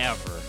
ever.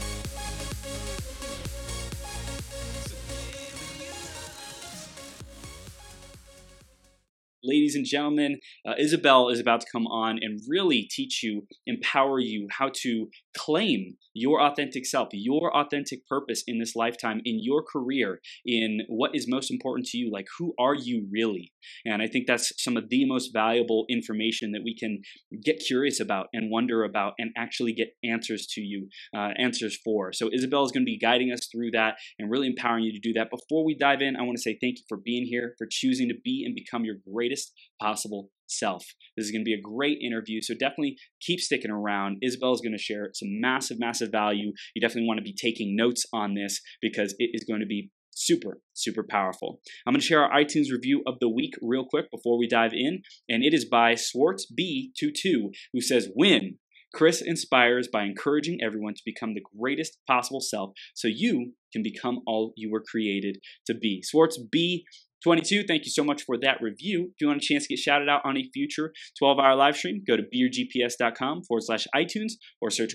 Ladies and gentlemen, uh, Isabel is about to come on and really teach you, empower you how to claim your authentic self, your authentic purpose in this lifetime, in your career, in what is most important to you. Like, who are you really? And I think that's some of the most valuable information that we can get curious about and wonder about and actually get answers to you, uh, answers for. So, Isabel is going to be guiding us through that and really empowering you to do that. Before we dive in, I want to say thank you for being here, for choosing to be and become your greatest possible self. This is going to be a great interview, so definitely keep sticking around. Isabel is going to share some massive, massive value. You definitely want to be taking notes on this because it is going to be super, super powerful. I'm going to share our iTunes review of the week real quick before we dive in, and it is by Swartz B22, who says, Win. Chris inspires by encouraging everyone to become the greatest possible self so you can become all you were created to be. Swartz B 22, thank you so much for that review. If you want a chance to get shouted out on a future 12 hour live stream, go to beyourgps.com forward slash iTunes or search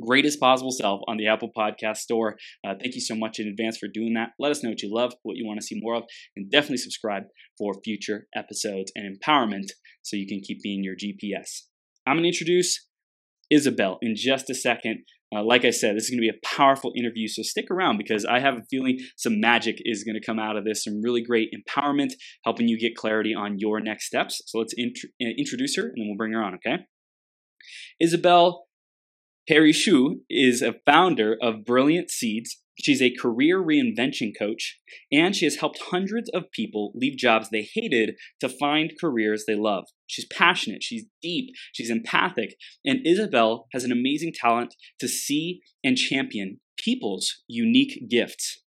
greatest possible self on the Apple Podcast Store. Uh, thank you so much in advance for doing that. Let us know what you love, what you want to see more of, and definitely subscribe for future episodes and empowerment so you can keep being your GPS. I'm going to introduce Isabel in just a second. Uh, like I said, this is going to be a powerful interview, so stick around because I have a feeling some magic is going to come out of this, some really great empowerment, helping you get clarity on your next steps. So let's int- uh, introduce her and then we'll bring her on, okay? Isabel Harry Shu is a founder of Brilliant Seeds. She's a career reinvention coach, and she has helped hundreds of people leave jobs they hated to find careers they love. She's passionate, she's deep, she's empathic, and Isabel has an amazing talent to see and champion people's unique gifts.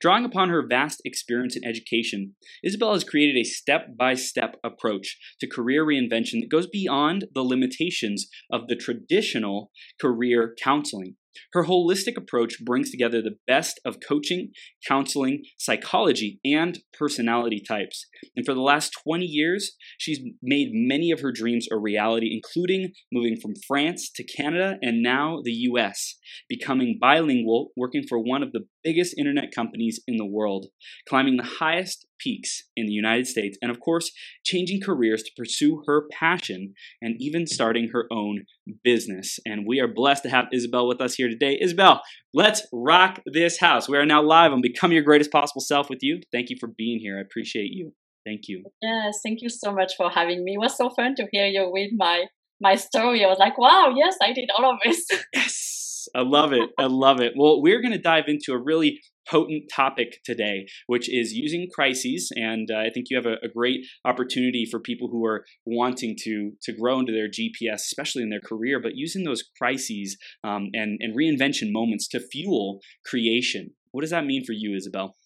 Drawing upon her vast experience in education, Isabel has created a step by step approach to career reinvention that goes beyond the limitations of the traditional career counseling. Her holistic approach brings together the best of coaching, counseling, psychology, and personality types. And for the last 20 years, she's made many of her dreams a reality, including moving from France to Canada and now the US, becoming bilingual, working for one of the biggest internet companies in the world, climbing the highest peaks in the United States, and of course, changing careers to pursue her passion and even starting her own business. And we are blessed to have Isabel with us here today. Isabel, let's rock this house. We are now live on Become Your Greatest Possible Self with you. Thank you for being here. I appreciate you. Thank you. Yes, thank you so much for having me. It was so fun to hear you read my my story. I was like, wow, yes, I did all of this. Yes. I love it. I love it. Well, we're going to dive into a really potent topic today, which is using crises. And uh, I think you have a, a, great opportunity for people who are wanting to to grow into their GPS, especially in their career, but using those crises um, and and reinvention moments to fuel creation. What does that mean for you, Isabel?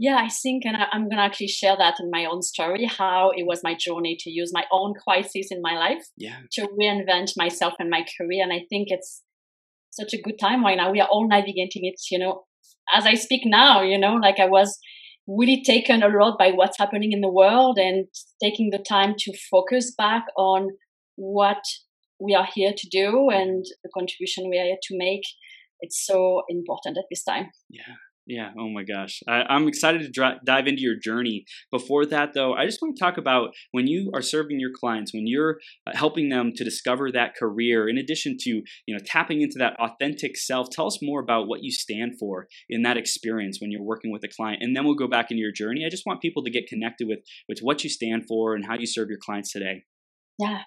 Yeah, I think, and I, I'm going to actually share that in my own story, how it was my journey to use my own crises in my life yeah. to reinvent myself and my career. And I think it's such a good time right now. We are all navigating it, you know, as I speak now, you know, like I was really taken a lot by what's happening in the world and taking the time to focus back on what we are here to do and the contribution we are here to make. It's so important at this time. Yeah. Yeah. Oh my gosh. I, am excited to dr- dive into your journey. Before that, though, I just want to talk about when you are serving your clients, when you're uh, helping them to discover that career, in addition to you know tapping into that authentic self. Tell us more about what you stand for in that experience when you're working with a client, and then we'll go back into your journey. I just want people to get connected with with what you stand for and how you serve your clients today. Yeah,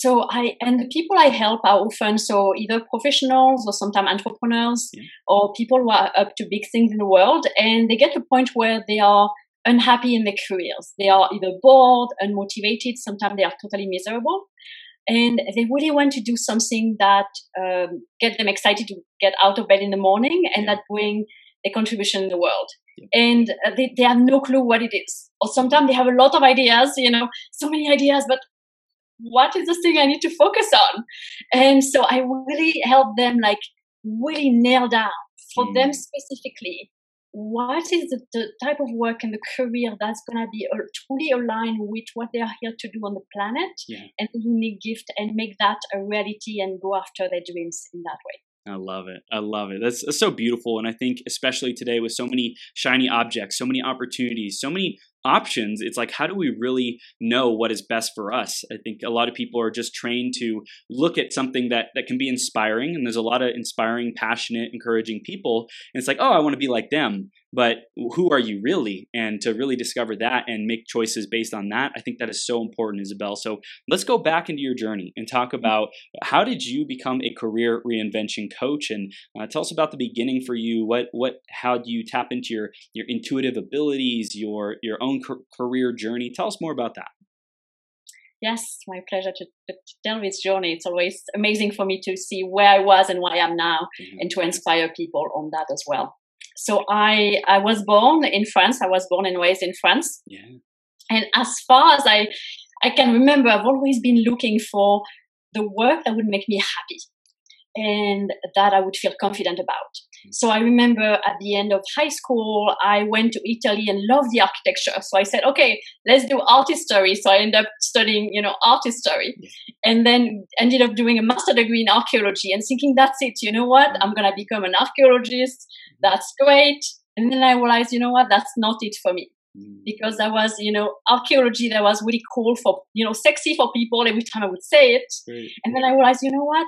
so I and the people I help are often so either professionals or sometimes entrepreneurs yeah. or people who are up to big things in the world, and they get to a point where they are unhappy in their careers. They are either bored, unmotivated. Sometimes they are totally miserable. and they really want to do something that um, get them excited to get out of bed in the morning and that bring a contribution in the world. And uh, they, they have no clue what it is. Or sometimes they have a lot of ideas, you know, so many ideas, but what is the thing I need to focus on? And so I really help them like really nail down for mm. them specifically what is the, the, type of work and the career that's going to be uh, truly aligned with what they are here to do on the planet yeah. and the unique gift and make that a reality and go after their dreams in that way I love it. I love it. That's, that's, so beautiful. And I think, especially today, with so many shiny objects, so many opportunities, so many options, it's like, how do we really know what is best for us? I think a lot of people are just trained to look at something that, that can be inspiring. And there's a lot of inspiring, passionate, encouraging people. And it's like, oh, I want to be like them but who are you really? And to really discover that and make choices based on that, I think that is so important, Isabelle. So let's go back into your journey and talk mm-hmm. about how did you become a career reinvention coach, and uh, tell us about the beginning for you. What what how do you tap into your your intuitive abilities, your your own career journey? Tell us more about that. Yes, my pleasure to, to, tell this journey. It's always amazing for me to see where I was and where I am now, mm-hmm. and to inspire people on that as well so I I was born in France. I was born and raised in France. Yeah. And as far as I I can remember, I've always been looking for the work that would make me happy and that I would feel confident about. Mm. So I remember at the end of high school, I went to Italy and loved the architecture. So I said, okay, let's do art history. So I ended up studying, you know, art history and then ended up doing a master degree in archaeology and thinking, that's it. You know what? Mm. I'm going to become an archaeologist. That's great. And then I realized, you know what? That's not it for me. Mm. Because that was, you know, archaeology that was really cool for, you know, sexy for people every time I would say it. And then I realized, you know what?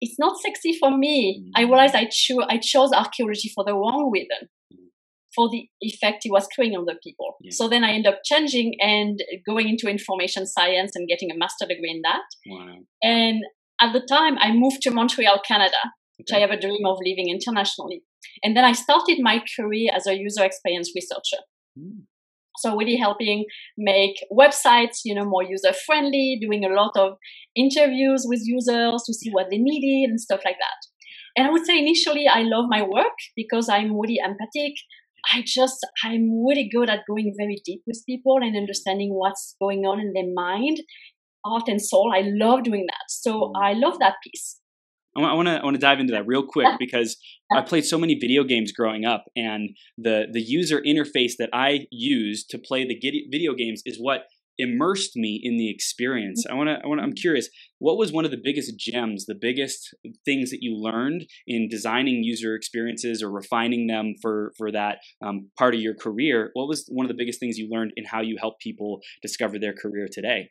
It's not sexy for me. Mm. I realized I, cho- I chose archaeology for the wrong reason, mm. for the effect it was creating on the people. Yeah. So then I ended up changing and going into information science and getting a master degree in that. Wow. And at the time, I moved to Montreal, Canada. Which I have a dream of living internationally. And then I started my career as a user experience researcher. Mm. So really helping make websites, you know, more user friendly, doing a lot of interviews with users to see what they needed and stuff like that. And I would say initially I love my work because I'm really empathic. I just, I'm really good at going very deep with people and understanding what's going on in their mind, heart and soul. I love doing that. So hmm. I love that piece. I want to I want to dive into that real quick because I played so many video games growing up, and the the user interface that I used to play the video games is what immersed me in the experience. I want to I want I'm curious, what was one of the biggest gems, the biggest things that you learned in designing user experiences or refining them for for that um, part of your career? What was one of the biggest things you learned in how you help people discover their career today?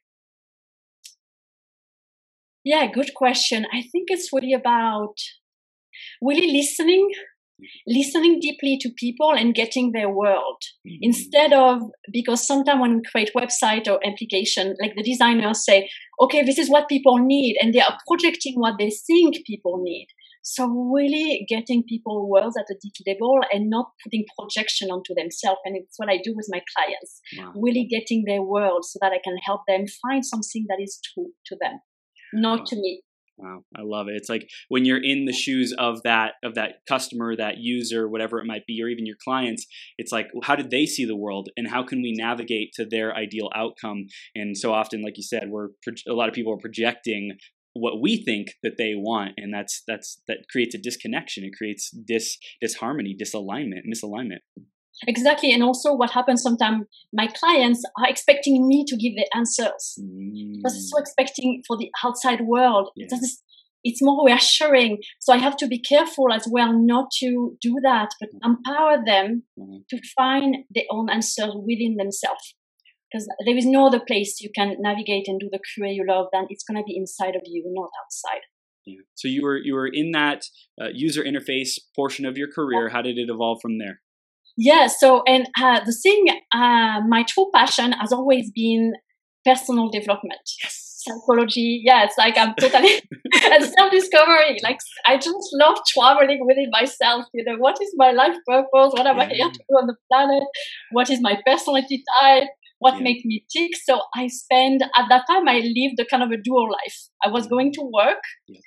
Yeah, good question. I think it's really about really listening, listening deeply to people and getting their world mm-hmm. instead of because sometimes when we create website or application, like the designers say, okay, this is what people need, and they are projecting what they think people need. So really getting people worlds at a deep level and not putting projection onto themselves. And it's what I do with my clients. Wow. Really getting their world so that I can help them find something that is true to them not to me Wow, I love it. It's like when you're in the shoes of that of that customer, that user, whatever it might be, or even your clients. It's like how did they see the world, and how can we navigate to their ideal outcome? And so often, like you said, we're a lot of people are projecting what we think that they want, and that's that's that creates a disconnection. It creates dis disharmony, disalignment, misalignment. Exactly. And also what happens sometimes, my clients are expecting me to give the answers. Mm. Because so expecting for the outside world. Yeah. It's, it's more reassuring. So I have to be careful as well not to do that, but mm-hmm. empower them mm-hmm. to find their own answers within themselves. Because there is no other place you can navigate and do the career you love than it's going to be inside of you, not outside. Yeah. So you were you were in that uh, user interface portion of your career. How did it evolve from there? Yeah. So, and uh, the thing, uh, my true passion has always been personal development. Yes. Psychology. Yeah. It's like I'm totally and self discovery. Like I just love traveling within myself. You know, what is my life purpose? What am I here to do on the planet? What is my personality type? what Yeah. makes me tick. So I spend at that time I lived a kind of a dual life. I was going to work Yeah.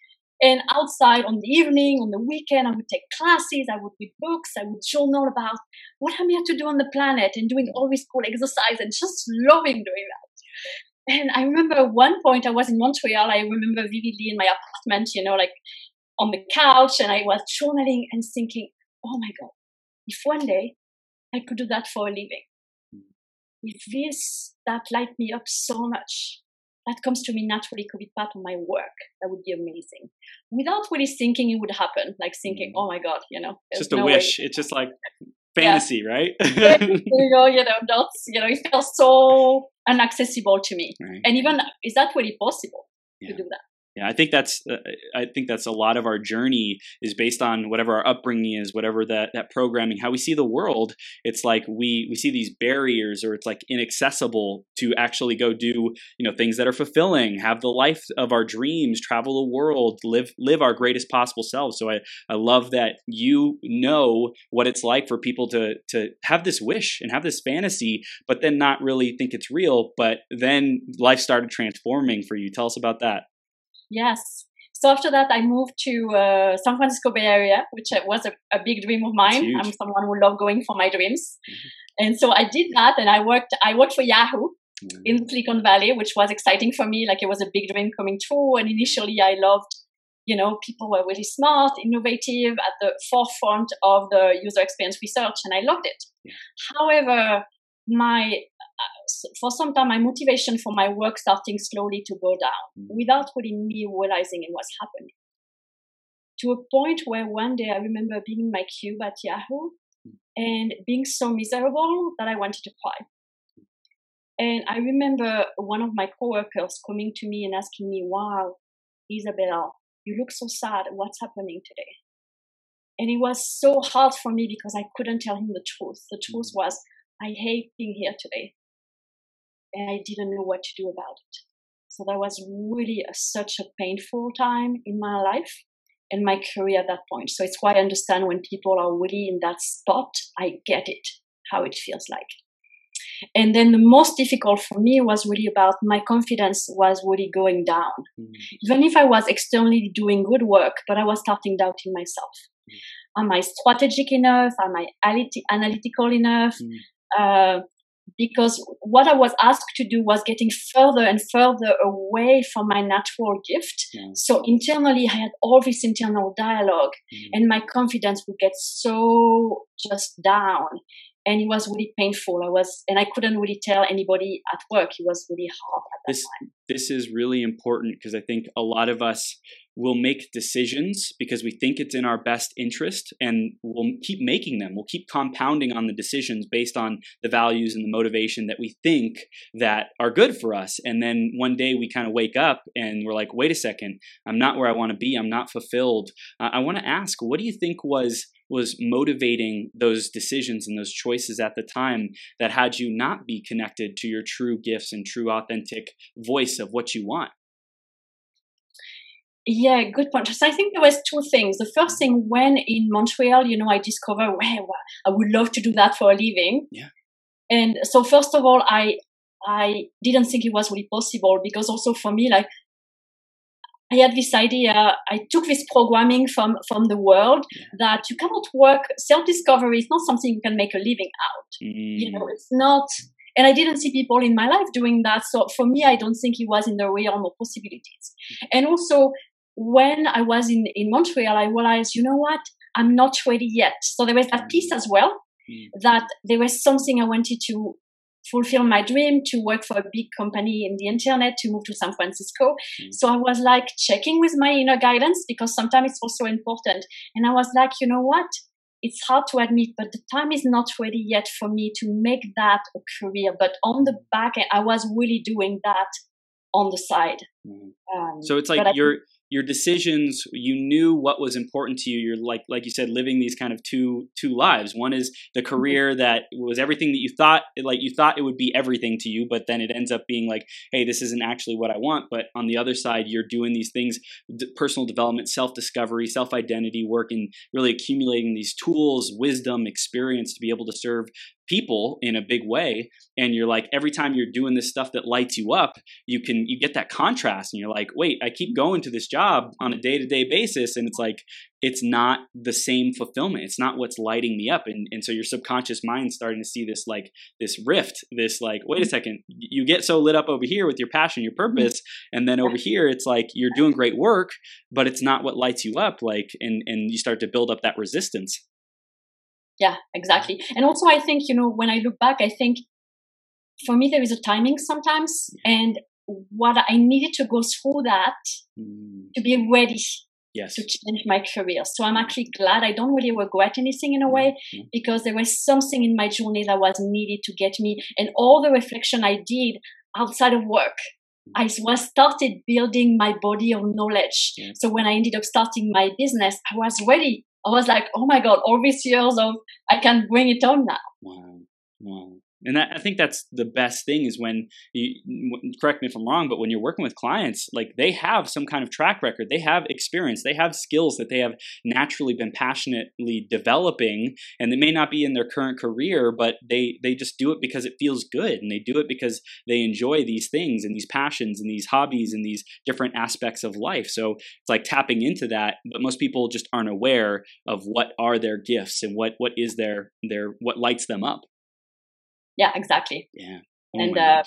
And outside on the evening, on the weekend, I would take classes, I would read books, I would journal about what I'm here to do on the planet and doing all this cool exercise and just loving doing that. And I remember one point I was in Montreal, I remember vividly in my apartment, you know, like on the couch and I was journaling and thinking, oh my God, if one day I could do that for a living, hmm. if this, that light me up so much, that comes to me naturally could be part of my work, that would be amazing. Without really thinking it would happen, like thinking, Mhm. oh my God, you know, just a no way. wish. It's just like fantasy, right? you know, you know, that's, you know, it feels so inaccessible to me. right. And even, is that really possible Yeah. to do that? Yeah, I think that's uh, I think that's a lot of our journey is based on whatever our upbringing is, whatever that that programming, how we see the world. It's like we we see these barriers, or it's like inaccessible to actually go do you know things that are fulfilling, have the life of our dreams, travel the world, live live our greatest possible selves. So I I love that you know what it's like for people to to have this wish and have this fantasy, but then not really think it's real. But then life started transforming for you. Tell us about that. Yes. So after that, I moved to uh, San Francisco Bay Area, which uh, was a, a big dream of mine. I'm someone who love going for my dreams, and so I did that. And I worked. I worked for Yahoo in Silicon Valley, which was exciting for me. Like it was a big dream coming true. And initially, I loved. You know, people were really smart, innovative, at the forefront of the user experience research, and I loved it. Yeah. However, my for some time, my motivation for my work starting slowly to go down Mhm. without really me realizing it was happening. To a point where one day I remember being in my cube at Yahoo and being so miserable that I wanted to cry. And I remember one of my coworkers coming to me and asking me, Wow, Isabella, you look so sad. What's happening today? And it was so hard for me because I couldn't tell him the truth. The truth was, I hate being here today. And I didn't know what to do about it. So that was really a, such a painful time in my life and my career at that point. So it's why I understand when people are really in that spot, I get it, how it feels like. And then the most difficult for me was really about my confidence was really going down. Mhm. Even if I was externally doing good work, but I was starting doubting myself. Am I strategic enough? Am I analytical enough? Mm. Uh, because what I was asked to do was getting further and further away from my natural gift. Yeah. So internally, I had all this internal dialogue, Mhm. and my confidence would get so just down. And it was really painful. I was, and I couldn't really tell anybody at work. It was really hard at that This time. this is really important because I think a lot of us will make decisions because we think it's in our best interest and we'll keep making them. We'll keep compounding on the decisions based on the values and the motivation that we think that are good for us. And then one day we kind of wake up and we're like, wait a second, I'm not where I want to be. I'm not fulfilled. Uh, I want to ask, what do you think was was motivating those decisions and those choices at the time that had you not be connected to your true gifts and true authentic voice of what you want. Yeah, good point. So I think there was two things. The first thing, when in Montreal, you know, I discovered, wow, I would love to do that for a living. Yeah. And so first of all, I I didn't think it was really possible because also for me, like I had this idea. I took this programming from from the world Yeah. that you cannot work. Self discovery is not something you can make a living out. You know, Mm, it's not. And I didn't see people in my life doing that. So for me, I don't think it was in the realm of possibilities. And also, when I was in, in Montreal, I realized, you know what? I'm not ready yet. So there was that piece as well Mm. that there was something I wanted to fulfill my dream to work for a big company in the internet, to move to San Francisco. Mm. So I was like checking with my inner guidance because sometimes it's also important. And I was like, you know what? It's hard to admit, but the time is not ready yet for me to make that a career. But on the back I was really doing that on the side. mm. Um, So it's like I your your decisions. You knew what was important to you. You're like like you said, living these kind of two two lives. One is the Mm-hmm. career that was everything that you thought like you thought it would be everything to you, but then it ends up being like, hey, this isn't actually what I want. But on the other side, you're doing these things, d- personal development, self discovery, self identity work, and really accumulating these tools, wisdom, experience to be able to serve people in a big way and you're like every time you're doing this stuff that lights you up you can you get that contrast and you're like wait i keep going to this job on a day-to-day basis and it's like it's not the same fulfillment. It's not what's lighting me up and, and so your subconscious mind's starting to see this like this rift this like wait a mm-hmm. second you get so lit up over here with your passion your mm-hmm. purpose and then over here it's like you're doing great work but it's not what lights you up like and and you start to build up that resistance yeah exactly and also i think you know when i look back i think for me there is a timing sometimes and what i needed to go through that mm. to be ready yes. to change my career so i'm actually glad i don't really regret anything in a way mm-hmm. because there was something in my journey that was needed to get me and all the reflection i did outside of work I was started building my body of knowledge. Yeah. So when I ended up starting my business, I was ready I was like, oh my God, all these years of, I can bring it on now. Wow. Wow. And that, I think that's the best thing is when you correct me if I'm wrong, but when you're working with clients, like they have some kind of track record, they have experience, they have skills that they have naturally been passionately developing, and they may not be in their current career, but they they just do it because it feels good, and they do it because they enjoy these things and these passions and these hobbies and these different aspects of life. So it's like tapping into that, but most people just aren't aware of what are their gifts and what what is their their what lights them up yeah exactly yeah oh and uh,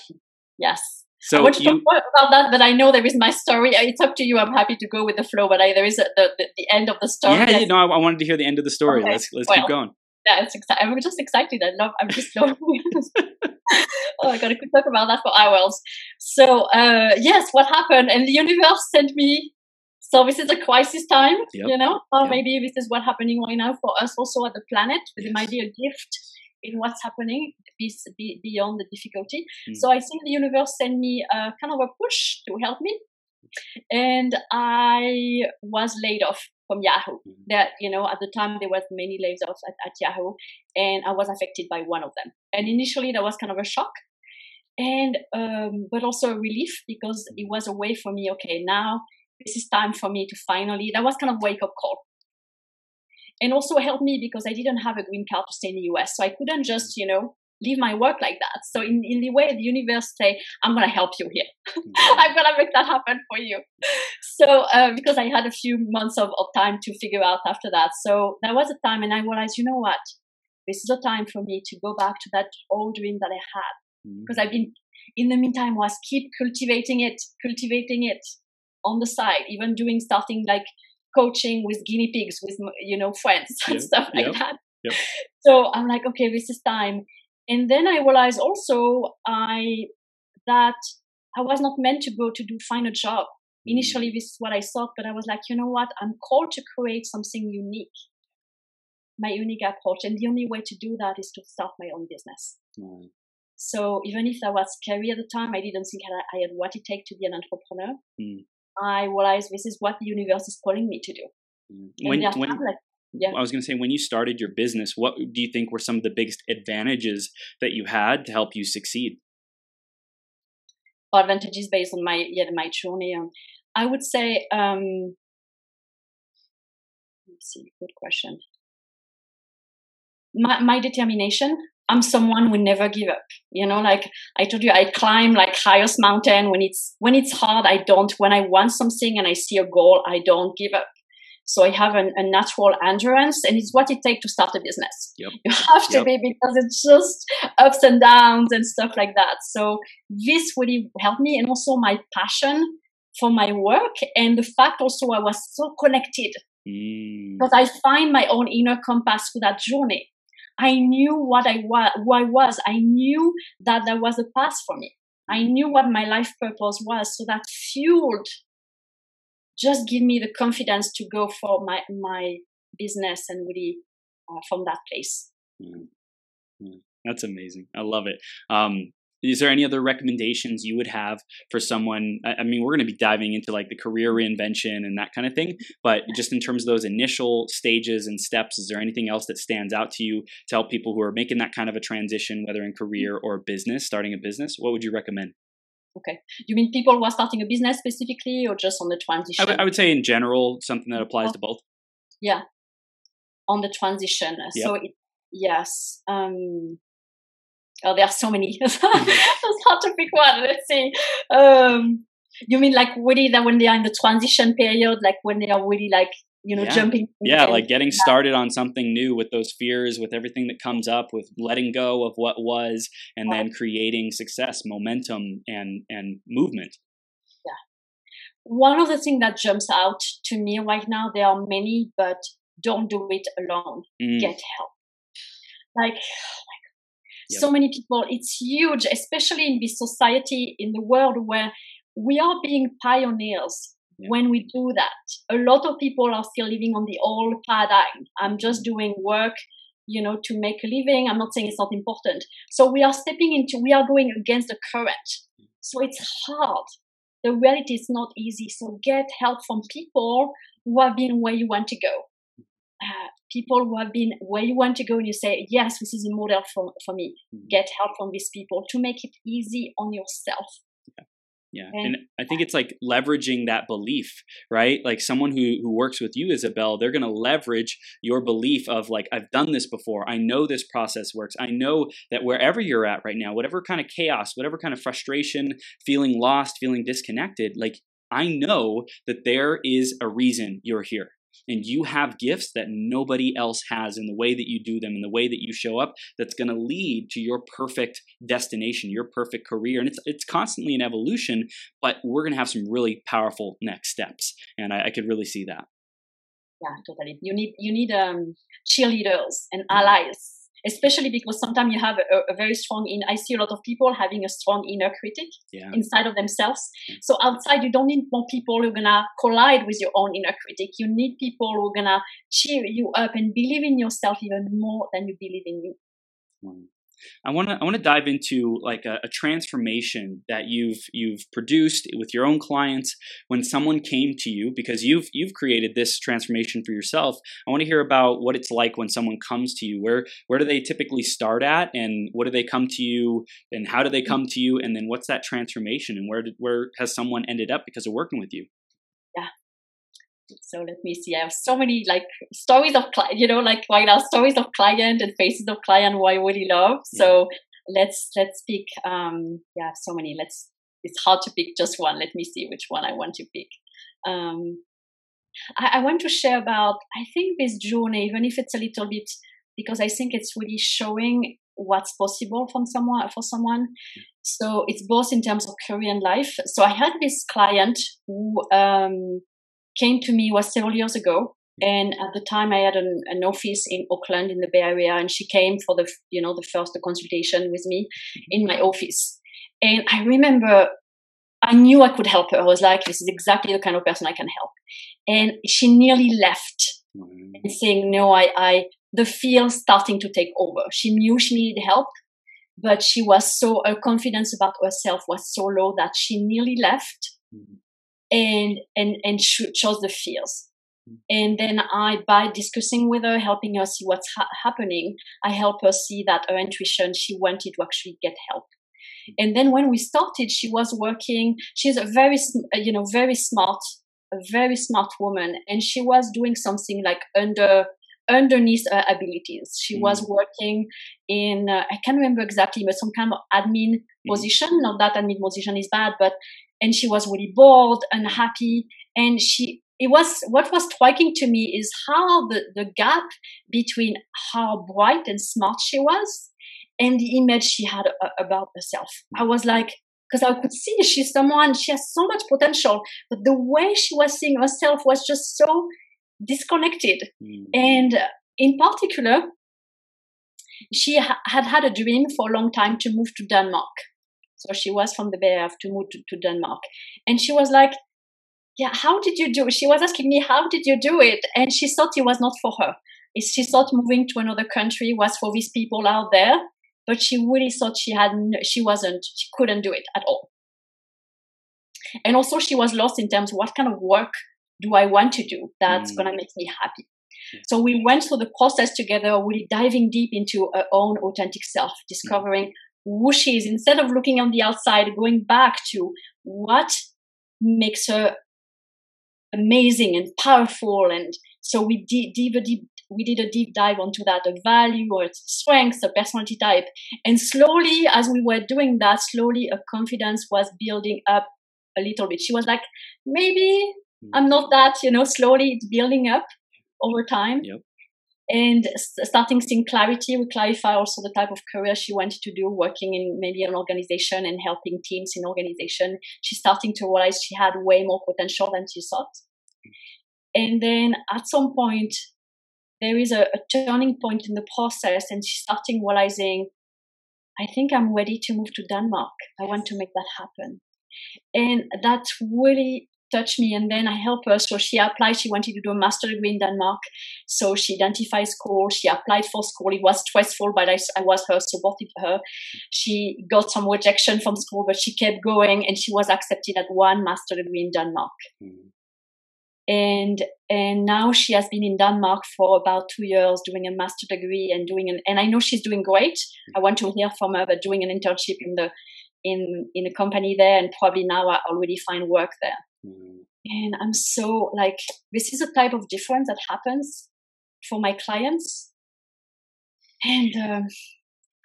yes so I want to you, talk more about that, but I know there is my story. It's up to you. I'm happy to go with the flow, but I, there is a, the, the, the end of the story. Yeah, yeah no, I, I, wanted to hear the end of the story. Okay. Let's let's well, keep going. Yeah, it's exci- I'm just excited. I love. I'm just loving. oh I could talk about that for hours. So uh, yes, what happened? And the universe sent me. So this is a crisis time, yep. you know. Or yep. maybe this is what's happening right now for us, also at the planet. Yes. It might be a gift in what's happening beyond the difficulty. Mm. So I think the universe sent me a kind of a push to help me. And I was laid off from Yahoo. Mm. That you know, at the time there was many layoffs at, at Yahoo, and I was affected by one of them. And initially, that was kind of a shock, and um, but also a relief because mm. it was a way for me. Okay, now this is time for me to finally. That was kind of wake up call and also helped me because I didn't have a green card to stay in the US. So I couldn't just, you know, leave my work like that. So in, in the way the universe say, I'm gonna help you here. Mm-hmm. I'm gonna make that happen for you. So uh, because I had a few months of, of time to figure out after that. So there was a time and I realized, you know what? This is a time for me to go back to that old dream that I had. Because mm-hmm. I've been in the meantime was keep cultivating it, cultivating it on the side, even doing starting like coaching with guinea pigs with you know friends and stuff like that yep. so i'm like okay this is time and then i realized also i that i was not meant to go to do find a job mm. initially this is what i thought but i was like you know what i'm called to create something unique my unique approach and the only way to do that is to start my own business mm. so even if that was scary at the time i didn't think i had what it takes to be an entrepreneur mm. I realized this is what the universe is calling me to do. Mm. When, when, like, yeah. I was going to say, when you started your business, what do you think were some of the biggest advantages that you had to help you succeed? Advantages based on my yeah my journey. Um, I would say, um, let's see, good question. My my determination I'm someone who never give up. You know, like I told you, I climb like highest mountain when it's when it's hard. I don't. When I want something and I see a goal, I don't give up. So I have an, a natural endurance, and it's what it takes to start a business. Yep. You have to yep. be because it's just ups and downs and stuff like that. So this really helped me, and also my passion for my work, and the fact also I was so connected mm. because I find my own inner compass through that journey. I knew what I was, who I was. I knew that there was a path for me. I knew what my life purpose was. So that fueled just give me the confidence to go for my my business and really uh, from that place. Mm. Mm. That's amazing. I love it. Um, is there any other recommendations you would have for someone i mean we're going to be diving into like the career reinvention and that kind of thing but just in terms of those initial stages and steps is there anything else that stands out to you to help people who are making that kind of a transition whether in career or business starting a business? What would you recommend? Okay. You mean people who are starting a business specifically or just on the transition I, w- I would say in general something that applies to both. Yeah. On the transition. Yep. so it, yes um Oh, there are so many. it's hard to pick one. Let's see. Um, you mean like really that when they are in the transition period, like when they are really like you know Yeah. jumping? Yeah, and- like getting started on something new with those fears, with everything that comes up, with letting go of what was, and then creating success, momentum, and and movement. Yeah. One of the things that jumps out to me right now. There are many, but don't do it alone. Mm, Get help. Like Yep. so many people it's huge especially in this society in the world where we are being pioneers Yeah. when we do that. A lot of people are still living on the old paradigm i'm just doing work you know to make a living. I'm not saying it's not important. So we are stepping into we are going against the current. So it's hard. The reality is not easy. So get help from people who have been where you want to go uh, people who have been where you want to go and you say yes this is a model for, for me Mhm. get help from these people to make it easy on yourself Yeah, And- and I think it's like leveraging that belief, right? Like someone who who works with you, Isabel, they're going to leverage your belief of like I've done this before. I know this process works. I know that wherever you're at right now, whatever kind of chaos, whatever kind of frustration, feeling lost, feeling disconnected, like I know that there is a reason you're here. And you have gifts that nobody else has in the way that you do them, in the way that you show up, that's going to lead to your perfect destination, your perfect career. And it's it's constantly an evolution, but we're going to have some really powerful next steps. And I, I could really see that. yeah totally you need you need um cheerleaders and allies especially because sometimes you have a, a very strong in i see a lot of people having a strong inner critic Yeah. inside of themselves Mm. so outside you don't need more people who are gonna collide with your own inner critic you need people who are gonna cheer you up and believe in yourself even more than you believe in you Wow. I want to I want to dive into like a, a transformation that you've you've produced with your own clients when someone came to you because you've you've created this transformation for yourself. I want to hear about what it's like when someone comes to you. Where where do they typically start at, and what do they come to you, and how do they come to you, and then what's that transformation, and where did, where has someone ended up because of working with you? So let me see i have so many like stories of client you know like right now stories of client and faces of client who i really love. So let's let's pick um yeah so many. Let's it's hard to pick just one. Let me see which one i want to pick. Um I, I want to share about i think this journey even if it's a little bit because i think it's really showing what's possible from someone for someone. So it's both in terms of career and life. So i had this client who um came to me was several years ago. And at the time i had an, an office in Oakland in the bay area and she came for the you know the first consultation with me in my office. And i remember i knew i could help her. I was like this is exactly the kind of person i can help. And she nearly left and saying no i i the fear starting to take over. She knew she needed help but she was so her confidence about herself was so low that she nearly left. Mhm. And and and cho- chose the fears Mm. and then i by discussing with her helping her see what's ha- happening i help her see that her intuition she wanted to actually get help. And then when we started she was working she's a very uh, you know very smart a very smart woman and she was doing something like under underneath her abilities. She was working in uh, i can't remember exactly but some kind of admin position not that admin position is bad but and she was really bored unhappy and she it was what was striking to me is how the, the gap between how bright and smart she was and the image she had uh, about herself. I was like because i could see she's someone she has so much potential but the way she was seeing herself was just so disconnected. Mm. and uh, in particular she ha- had had a dream for a long time to move to denmark so she was from the bay area to move to, to denmark. And she was like yeah how did you do? She was asking me how did you do it? And she thought it was not for her. She thought moving to another country was for these people out there but she really thought she had n- she wasn't she couldn't do it at all. And also she was lost in terms of what kind of work do i want to do that's Mm. going to make me happy. So we went through the process together really diving deep into her own authentic self discovering who she is instead of looking on the outside going back to what makes her amazing and powerful and so we d- dive deep we did a deep dive onto that, a value or strengths, a personality type. And slowly, as we were doing that, slowly a confidence was building up a little bit. She was like, maybe. I'm not that, you know, slowly it's building up over time. Yep. And starting seeing clarity, we clarify also the type of career she wanted to do, working in maybe an organization and helping teams in organization. She's starting to realize she had way more potential than she thought. And then at some point, there is a, a turning point in the process, and she's starting realizing, I think I'm ready to move to Denmark. I want to make that happen. And that really touched me. And then I helped her. So she applied. She wanted to do a master degree in Denmark. So she identified school. She applied for school. It was stressful, but I, I was her, supported her. She got some rejection from school, but she kept going and she was accepted at one master degree in Denmark. Mm-hmm and and now she has been in Denmark for about two years doing a master degree and doing an and I know she's doing great. I want to hear from her, but doing an internship in the in in a company there and probably now I already find work there. Mm. And I'm so like this is a type of difference that happens for my clients, and um,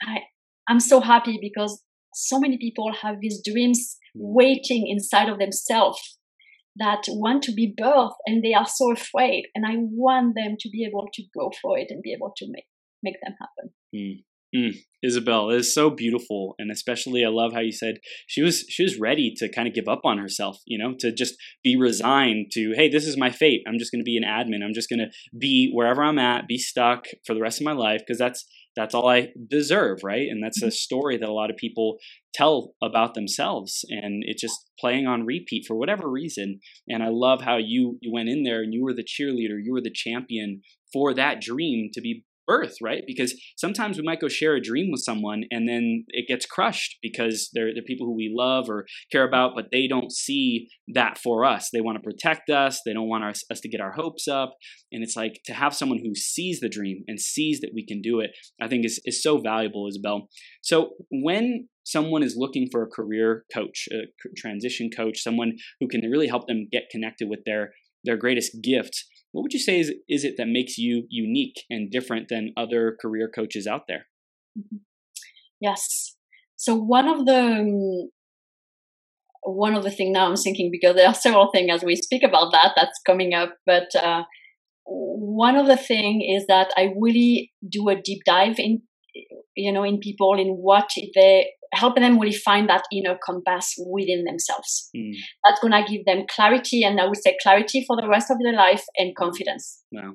I I'm so happy because so many people have these dreams mm. waiting inside of themselves that want to be birthed and they are so afraid and i want them to be able to go for it and be able to make make them happen mm. Mm. Isabelle is so beautiful, and especially I love how you said she was she was ready to kind of give up on herself, you know, to just be resigned to hey, this is my fate. I'm just going to be an admin. I'm just going to be wherever I'm at, be stuck for the rest of my life because that's that's all I deserve, right? And that's a mm-hmm. story that a lot of people tell about themselves and it's just playing on repeat for whatever reason. And I love how you you went in there and you were the cheerleader, you were the champion for that dream to be birth, right? Because sometimes we might go share a dream with someone and then it gets crushed because they're, they're people who we love or care about, but they don't see that for us. They want to protect us, they don't want our, us to get our hopes up. And it's like to have someone who sees the dream and sees that we can do it, I think is, is so valuable, Isabelle. So when someone is looking for a career coach, a transition coach, someone who can really help them get connected with their their greatest gift what would you say is, is it that makes you unique and different than other career coaches out there? Mm-hmm. Yes. So one of the um, one of the thing now I'm thinking because there are several things as we speak about that that's coming up, but uh, one of the thing is that I really do a deep dive in you know in people in what they helping them really find that inner compass within themselves. Mm. That's going to give them clarity, and I would say clarity for the rest of their life and confidence. Wow.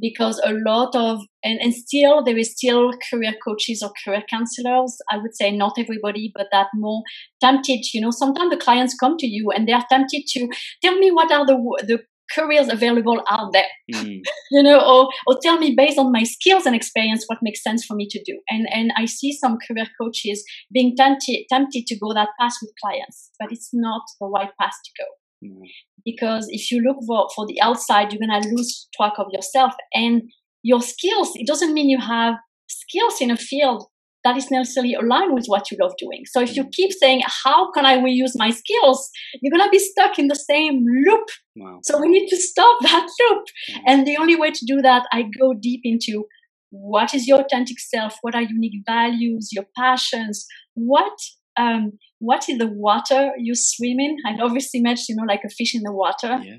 Because a lot of, and, and still, there is still career coaches or career counselors. I would say not everybody, but that more tempted, you know, sometimes the clients come to you and they are tempted to tell me what are the, the careers available out there mm. you know or or tell me based on my skills and experience what makes sense for me to do and and i see some career coaches being tempted tempted to go that path with clients but it's not the right path to go mm. because if you look for, for the outside you're going to lose track of yourself and your skills it doesn't mean you have skills in a field that is necessarily aligned with what you love doing. So if you mm. keep saying, How can I reuse my skills? You're going to be stuck in the same loop. Wow. So we need to stop that loop. Mm-hmm. And the only way to do that, I go deep into what is your authentic self? What are unique values, your passions? What um, what is the water you swim in? I love this image, you know, like a fish in the water. Yeah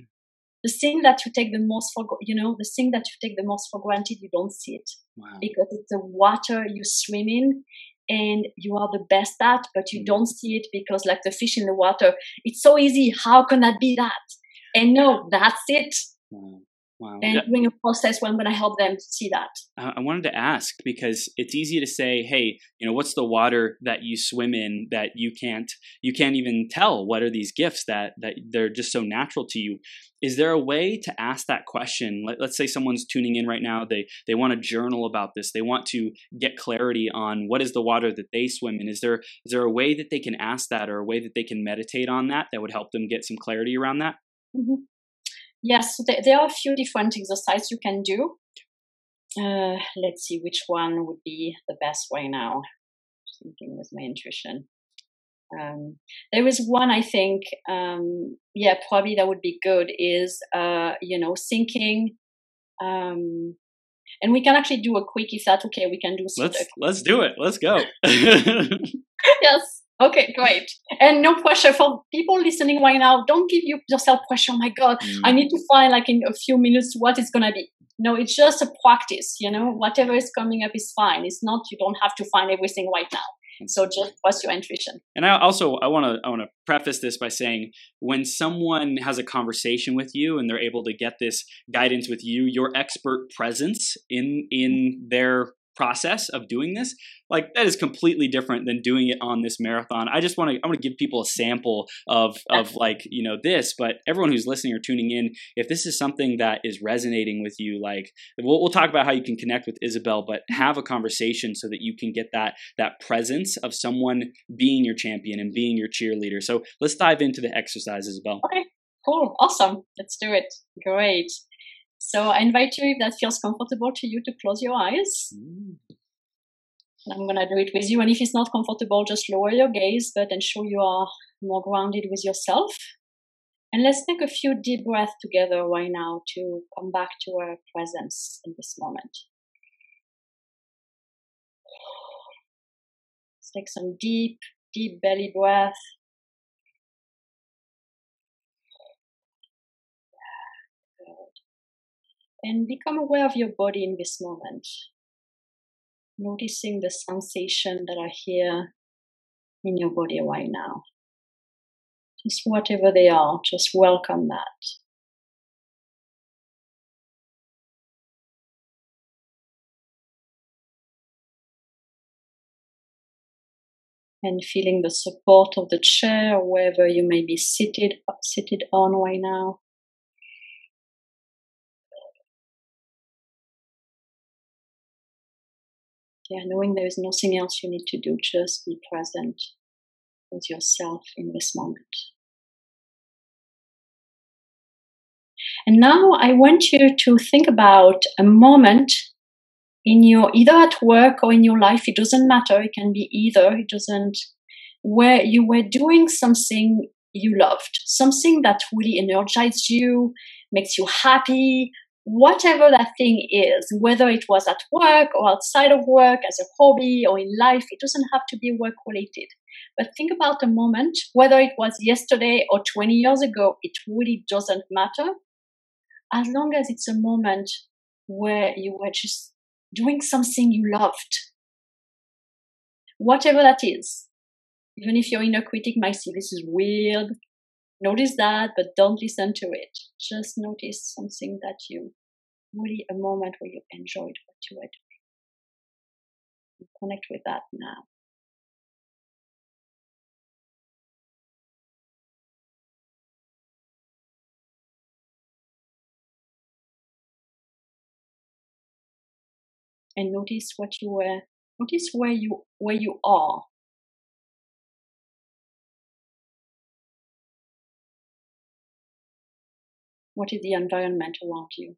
the thing that you take the most for you know the thing that you take the most for granted you don't see it wow. because it's the water you swim in and you are the best at but you mm. don't see it because like the fish in the water it's so easy how can that be that and no that's it wow. Wow. And yeah. doing a process where I'm going to help them see that. I wanted to ask because it's easy to say, "Hey, you know, what's the water that you swim in that you can't you can't even tell? What are these gifts that that they're just so natural to you?" Is there a way to ask that question? Let, let's say someone's tuning in right now. They they want to journal about this. They want to get clarity on what is the water that they swim in. Is there is there a way that they can ask that, or a way that they can meditate on that that would help them get some clarity around that? Mm-hmm. Yes, there, there, are a few different exercises you can do. Uh, let's see which one would be the best way now. Thinking with my intuition. Um, there is one I think, um, yeah, probably that would be good. Is uh, you know thinking, um, And we can actually do a quick if that okay, we can do Let's let's do it. Let's go. yes. Okay, great. And no pressure for people listening right now. Don't give you yourself pressure. Oh my God, mm. I need to find like in a few minutes what it's gonna be. No, it's just a practice. You know, whatever is coming up is fine. It's not you don't have to find everything right now. So just trust your intuition. And I also I want to I want to preface this by saying when someone has a conversation with you and they're able to get this guidance with you, your expert presence in in their process of doing this like that is completely different than doing it on this marathon. I just want to i want to give people a sample of of like you know this but everyone who's listening or tuning in if this is something that is resonating with you like we'll, we'll talk about how you can connect with isabel but have a conversation so that you can get that that presence of someone being your champion and being your cheerleader. So let's dive into the exercise isabel. Okay cool awesome. Let's do it. Great so I invite you, if that feels comfortable to you, to close your eyes. Mm. I'm going to do it with you. And if it's not comfortable, just lower your gaze, but ensure you are more grounded with yourself. And let's take a few deep breaths together right now to come back to our presence in this moment. Let's take some deep, deep belly breath. And become aware of your body in this moment. Noticing the sensation that are here in your body right now. Just whatever they are, just welcome that. and feeling the support of the chair wherever you may be seated seated on right now. Yeah, knowing there is nothing else you need to do, just be present with yourself in this moment. And now I want you to think about a moment in your either at work or in your life, it doesn't matter, it can be either, it doesn't where you were doing something you loved, something that really energized you, makes you happy, whatever that thing is, whether it was at work or outside of work, as a hobby or in life, it doesn't have to be work related. But think about a moment, whether it was yesterday or 20 years ago, it really doesn't matter. As long as it's a moment where you were just doing something you loved, whatever that is. Even if your inner critic might say this is weird, notice that, but don't listen to it. Just notice something that you really a moment where you enjoyed what you were doing. connect with that now. And notice what you were notice where you where you are what is the environment around you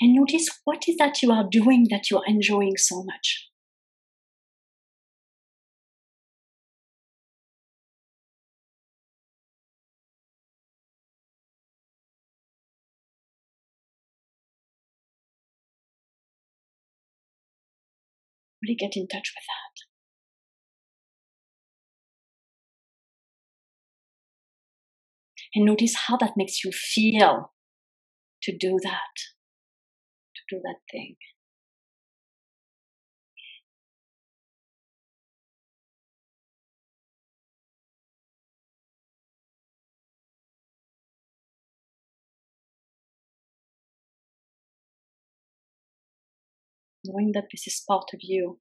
and notice what is that you are doing that you are enjoying so much. Really get in touch with that. And notice how that makes you feel to do that to do that thing. Knowing that this is part of you,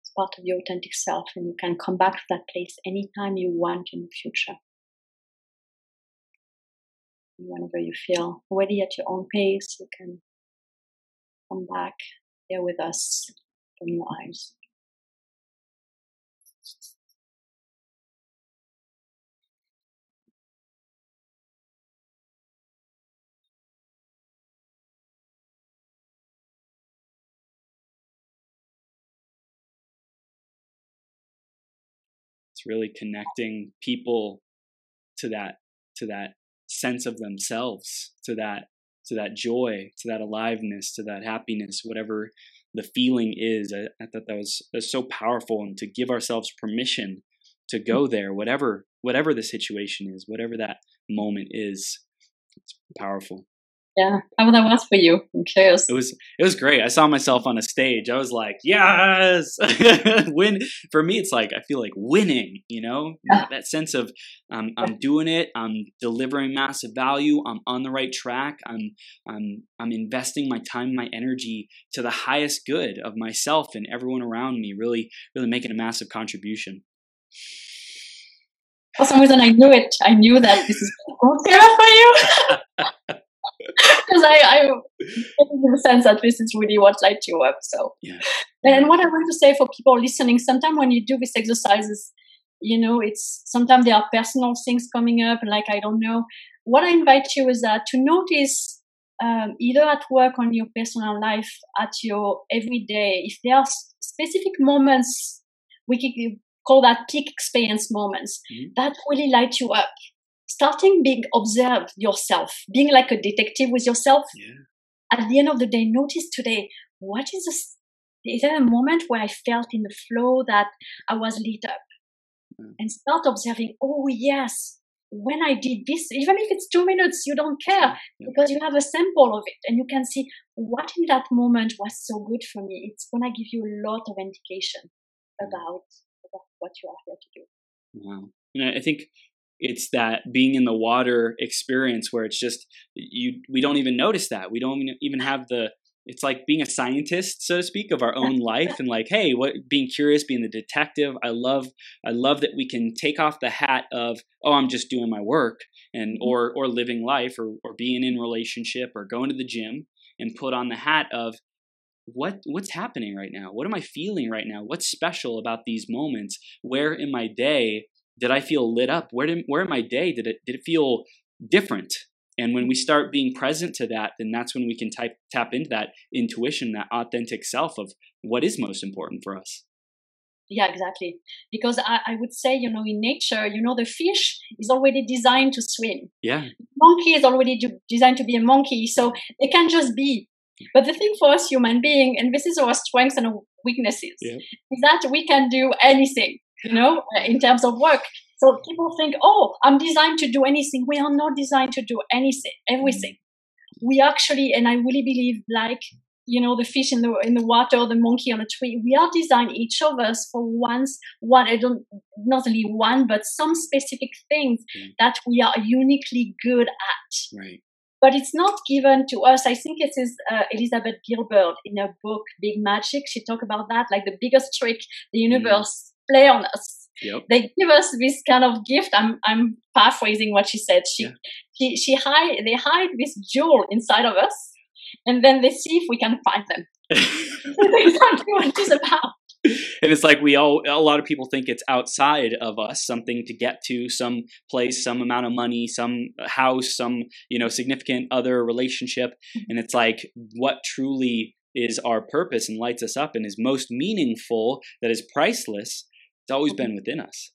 it's part of your authentic self, and you can come back to that place anytime you want in the future whenever you feel ready at your own pace, you can come back here with us from your eyes. Really connecting people to that to that sense of themselves, to that to that joy, to that aliveness, to that happiness, whatever the feeling is. I, I thought that was, that was so powerful, and to give ourselves permission to go mm. there, whatever whatever the situation is, whatever that moment is, it's powerful. Yeah, how that was for you? I'm curious. It was it was great. I saw myself on a stage. I was like, yes, win. For me, it's like I feel like winning. You know, yeah. that sense of um, I'm doing it. I'm delivering massive value. I'm on the right track. I'm I'm I'm investing my time, my energy to the highest good of myself and everyone around me. Really, really making a massive contribution. For some reason, I knew it. I knew that this is good for you. because I, I in the sense that this is really what lights you up. So, yeah. And what I want to say for people listening, sometimes when you do these exercises, you know, it's sometimes there are personal things coming up, and like I don't know. What I invite you is that to notice um, either at work on your personal life, at your everyday, if there are specific moments, we can call that peak experience moments mm-hmm. that really light you up starting being observed yourself, being like a detective with yourself. Yeah. At the end of the day, notice today what is this? Is there a moment where I felt in the flow that I was lit up? Mm. And start observing, oh, yes, when I did this, even if it's two minutes, you don't care yeah. because you have a sample of it and you can see what in that moment was so good for me. It's going to give you a lot of indication about, about what you are here to do. Wow. And I think it's that being in the water experience where it's just you we don't even notice that. We don't even have the it's like being a scientist so to speak of our own life and like hey what being curious being the detective. I love i love that we can take off the hat of oh i'm just doing my work and mm-hmm. or or living life or or being in relationship or going to the gym and put on the hat of what what's happening right now? What am i feeling right now? What's special about these moments? Where in my day did I feel lit up? Where did where in my day did it did it feel different? And when we start being present to that, then that's when we can type, tap into that intuition, that authentic self of what is most important for us. Yeah, exactly. Because I, I would say, you know, in nature, you know, the fish is already designed to swim. Yeah. monkey is already do, designed to be a monkey, so it can just be. But the thing for us human being, and this is our strengths and our weaknesses, yeah. is that we can do anything you know, in terms of work. So people think, oh, I'm designed to do anything. We are not designed to do anything, everything. We actually, and I really believe, like you know, the fish in the in the water, the monkey on a tree. We are designed each of us for once one. I don't not only one, but some specific things mm. that we are uniquely good at. Right. But it's not given to us. I think it is uh, Elizabeth Gilbert in her book Big Magic. She talked about that, like the biggest trick the mm. universe play on us. Yep. They give us this kind of gift. I'm I'm paraphrasing what she said. She yeah. she she hide they hide this jewel inside of us, and then they see if we can find them. exactly what she's about. And it's like we all a lot of people think it's outside of us, something to get to, some place, some amount of money, some house, some you know significant other relationship, mm-hmm. and it's like what truly is our purpose and lights us up and is most meaningful, that is priceless it's always been within us.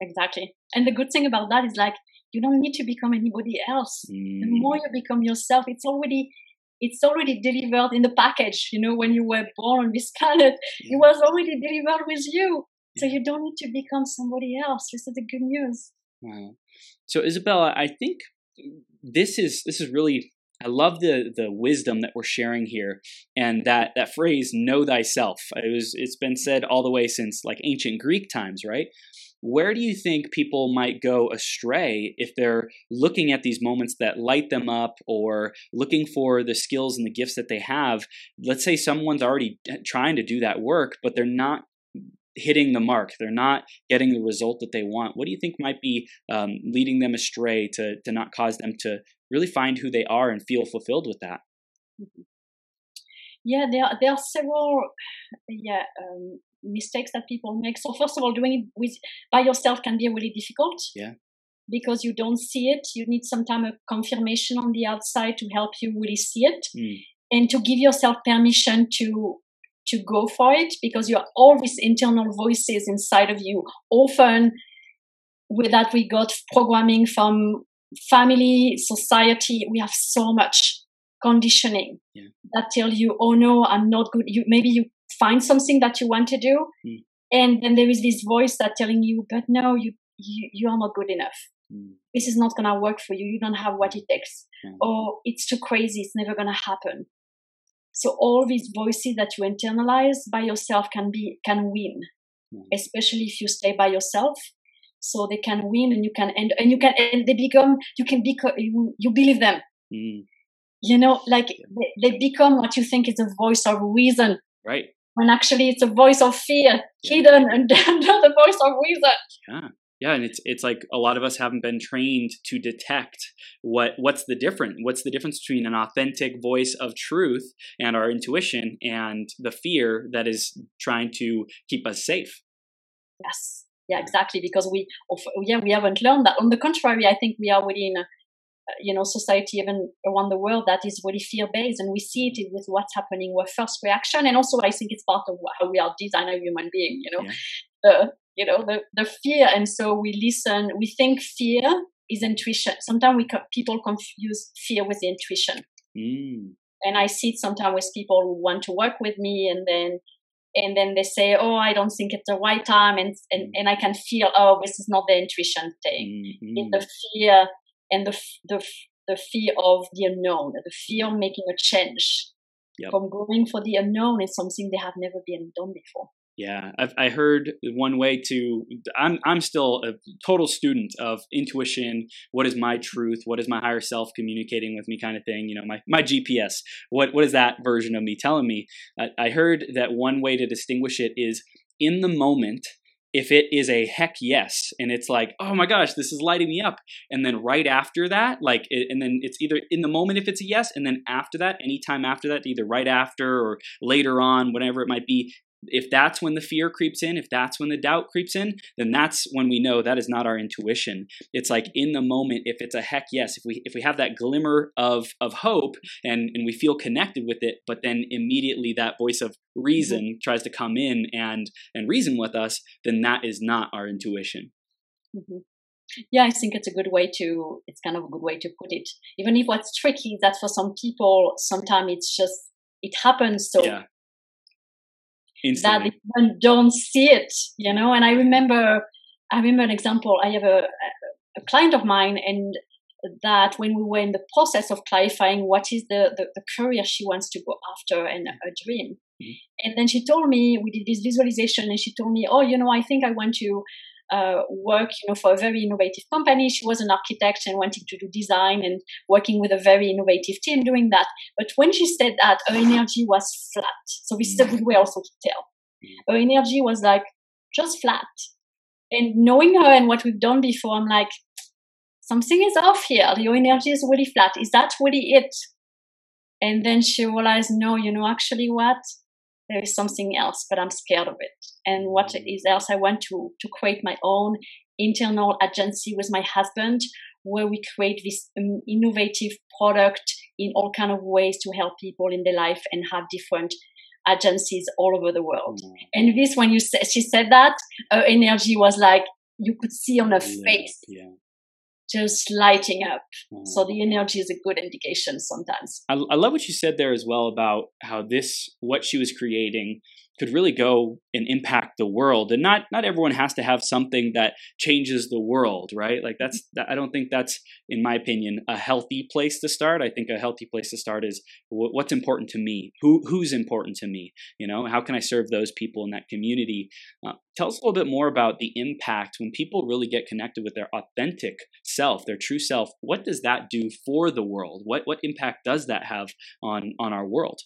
Exactly. And the good thing about that is like you don't need to become anybody else. Mm. The more you become yourself, it's already it's already delivered in the package. You know, when you were born on this planet, yeah. it was already delivered with you. So you don't need to become somebody else. This is the good news. Wow. So Isabella, I think this is this is really I love the the wisdom that we're sharing here, and that that phrase "know thyself." It was it's been said all the way since like ancient Greek times, right? Where do you think people might go astray if they're looking at these moments that light them up, or looking for the skills and the gifts that they have? Let's say someone's already trying to do that work, but they're not hitting the mark. They're not getting the result that they want. What do you think might be um, leading them astray to to not cause them to really find who they are and feel fulfilled with that? Mm-hmm. Yeah, there are, there are several yeah um, mistakes that people make. So first of all, doing it with by yourself can be really difficult. Yeah. Because you don't see it, you need some a confirmation on the outside to help you really see it, mm. and to give yourself permission to to go for it because you have all these internal voices inside of you. Often, with that, we got programming from family, society. We have so much conditioning Yeah. that tell you, "Oh no, I'm not good." You maybe you find something that you want to do, Mm. and then there is this voice that telling you, "But no, you you, you are not good enough. Mm. This is not gonna work for you. You don't have what it takes." Mm. Or it's too crazy. It's never gonna happen. So all these voices that you internalize by yourself can be can win, Mm. especially if you stay by yourself. So they can win, and you can and, and you can and they become you can become you, you believe them. Mm. You know, like they, they become what you think is a voice of reason, Right. when actually it's a voice of fear Yeah. hidden under the voice of reason. Yeah. Yeah, and it's it's like a lot of us haven't been trained to detect what what's the difference what's the difference between an authentic voice of truth and our intuition and the fear that is trying to keep us safe. Yes, yeah, exactly. Because we, of, yeah, we haven't learned that. On the contrary, I think we are within a, uh, you know, society even around the world that is really fear based, and we see it with what's happening. Our first reaction, and also I think it's part of how we are designed as human being. You know, Yeah. the you know the the fear, and so we listen. We think fear is intuition. Sometimes we co- people confuse fear with intuition Mm. and I see it sometimes with people who want to work with me, and then and then they say, "Oh, I don't think it's the right time," and and, and I can feel, "Oh, this is not the intuition thing. Mm, It's the fear and the the the fear of the unknown, the fear of making a change." Yep. From going for the unknown is something they have never been done before. Yeah, I've I heard one way to. I'm I'm still a total student of intuition. What is my truth? What is my higher self communicating with me? Kind of thing. You know, my my GPS. What what is that version of me telling me? I, I heard that one way to distinguish it is in the moment. If it is a heck yes, and it's like, oh my gosh, this is lighting me up, and then right after that, like, and then it's either in the moment if it's a yes, and then after that, anytime after that, either right after or later on, whatever it might be, if that's when the fear creeps in, if that's when the doubt creeps in, then that's when we know that is not our intuition. It's like in the moment, if it's a heck yes, if we if we have that glimmer of of hope and and we feel connected with it, but then immediately that voice of reason tries to come in and and reason with us, then that is not our intuition. hmm Yeah, I think it's a good way to. It's kind of a good way to put it. Even if what's tricky is that for some people, sometimes it's just it happens so yeah. That Instantly. they even don't see it, you know. And I remember, I remember an example. I have a, a client of mine, and that when we were in the process of clarifying what is the, the, the career she wants to go after and a dream. Mhm. And then she told me, we did this visualization, and she told me, oh, you know, I think I want to uh, work, you know, for a very innovative company. She was an architect and wanting to do design and working with a very innovative team doing that. But when she said that, her energy was flat. So this is a good way also to tell. Her energy was like just flat. And knowing her and what we've done before, I'm like, something is off here. Your energy is really flat. Is that really it? And then she realized, no, you know, actually what? There is something else, but I'm scared of it. And what is else? I want to to create my own internal agency with my husband, where we create this um, innovative product in all kind of ways to help people in their life and have different agencies all over the world. Mm. And this, when you said she said that, her energy was like you could see on her Yeah, face, Yeah. Just lighting up. Mm. So the energy is a good indication sometimes. I, I love what you said there as well about how this what she was creating could really go and impact the world. And not not everyone has to have something that changes the world right? Like that's that, i don't think that's in my opinion a healthy place to start. I think a healthy place to start is wh- what's important to me? Who who's important to me? You know how can i serve those people in that community? Uh, tell us a little bit more about the impact when people really get connected with their authentic self their true self. What does that do for the world? What what impact does that have on on our world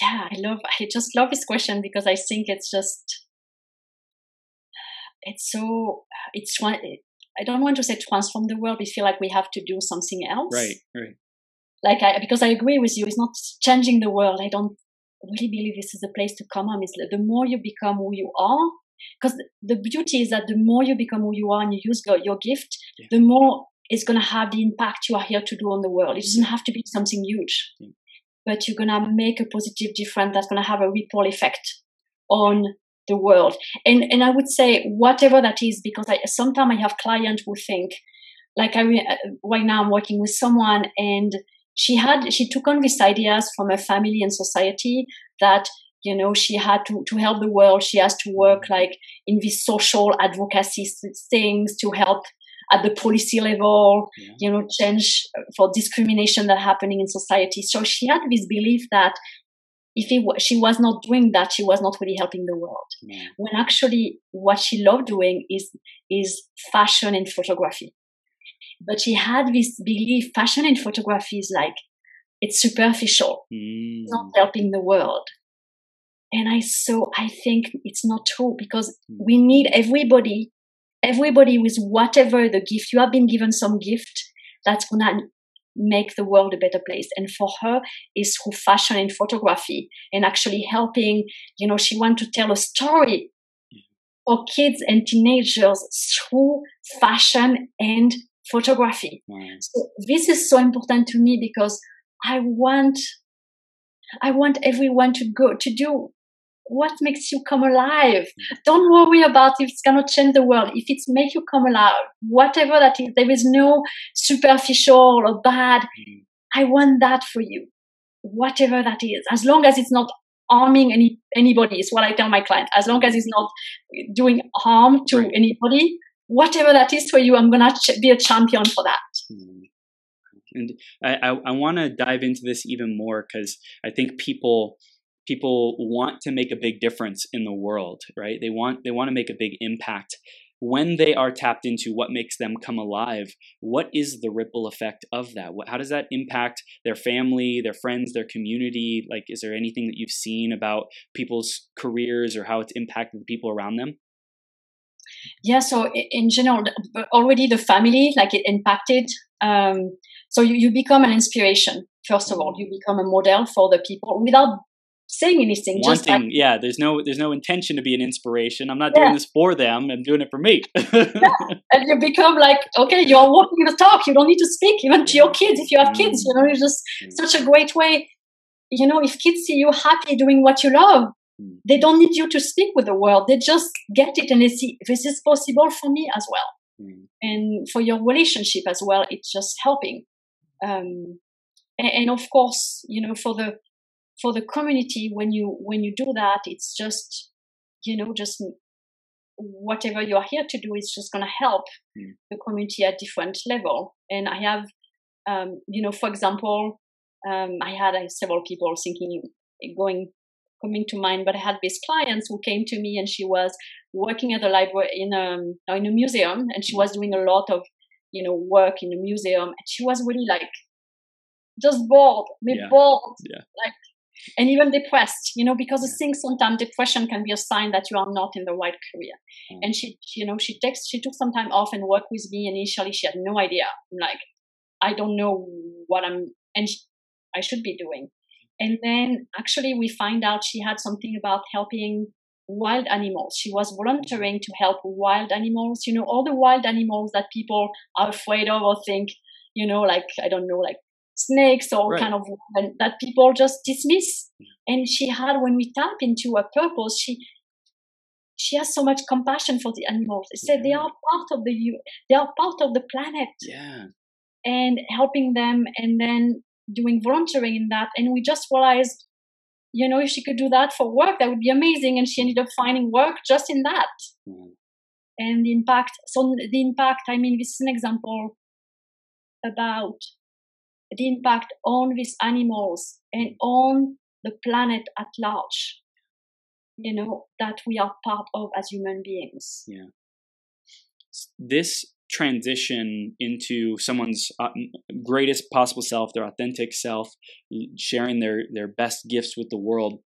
Yeah, I love. I just love this question because I think it's just. It's so. It's one. I don't want to say transform the world. We feel like we have to do something else. right right Like I, because I agree with you. It's not changing the world. I don't really believe this is the place to come on. Like the more you become who you are, because the beauty is that the more you become who you are and you use your, your gift, Yeah. the more it's going to have the impact you are here to do on the world. It doesn't have to be something huge. Yeah. But you're gonna make a positive difference that's gonna have a ripple effect on the world. And and I would say whatever that is, because I sometimes I have clients who think, like I uh, right now I'm working with someone and she had she took on these ideas from her family and society that you know she had to to help the world she has to work like in these social advocacy things to help at the policy level yeah. you know change for discrimination that happening in society so she had this belief that if it, she was not doing that, she was not really helping the world. Yeah. When actually, what she loved doing is is fashion and photography. But she had this belief: fashion and photography is like it's superficial, mm. not helping the world. And I so I think it's not true because mm. we need everybody, everybody with whatever the gift you have been given some gift that's gonna make the world a better place. And for her is through fashion and photography and actually helping, you know, she wants to tell a story for kids and teenagers through fashion and photography. So this is so important to me because I want I want everyone to go to do what makes you come alive. Don't worry about if it's gonna change the world. If it's make you come alive, whatever that is, there is no superficial or bad. Mm. I want that for you, whatever that is, as long as it's not harming any anybody. Is what I tell my client. As long as it's not doing harm to right. anybody, whatever that is for you, I'm gonna ch- be a champion for that. Mm. And I, I, I want to dive into this even more because I think people people want to make a big difference in the world, right? They want they want to make a big impact. When they are tapped into what makes them come alive, what is the ripple effect of that? How does that impact their family, their friends, their community? Like, is there anything that you've seen about people's careers or how it's impacted the people around them? Yeah, so in general, already the family, like it impacted. Um, so you, you become an inspiration, first of all. You become a model for the people without saying anything. Wanting, just like, yeah. There's no there's no intention to be an inspiration. I'm not yeah. doing this for them. I'm doing it for me. yeah. And you become like, okay, you're walking the talk. You don't need to speak even to your kids if you have mm. kids. You know, it's just mm. such a great way. You know, if kids see you happy doing what you love, mm. they don't need you to speak with the world. They just get it and they see this is possible for me as well. Mm. And for your relationship as well, it's just helping. Um, and, and of course, you know, for the for the community when you when you do that it's just you know just whatever you are here to do is just going to help mm. the community at different level and i have um, you know for example um, i had uh, several people thinking going coming to mind but i had these clients who came to me and she was working at the library in a, um, in a museum and she was doing a lot of you know work in the museum and she was really like just bored, yeah. bored, yeah. like and even depressed, you know, because I think sometimes depression can be a sign that you are not in the right career. Mm. And she, you know, she takes, she took some time off and worked with me. Initially, she had no idea. I'm like, I don't know what I'm, and she, I should be doing. And then actually, we find out she had something about helping wild animals. She was volunteering to help wild animals. You know, all the wild animals that people are afraid of or think, you know, like I don't know, like snakes or right. kind of that people just dismiss. And she had, when we tap into her purpose, she she has so much compassion for the animals. They said yeah. they are part of the they are part of the planet. Yeah. And helping them and then doing volunteering in that. And we just realized, you know, if she could do that for work, that would be amazing. And she ended up finding work just in that. Mm. And the impact, so the impact, I mean, this is an example about the impact on these animals and on the planet at large you know that we are part of as human beings. Yeah. This transition into someone's uh, greatest possible self their authentic self sharing their their best gifts with the world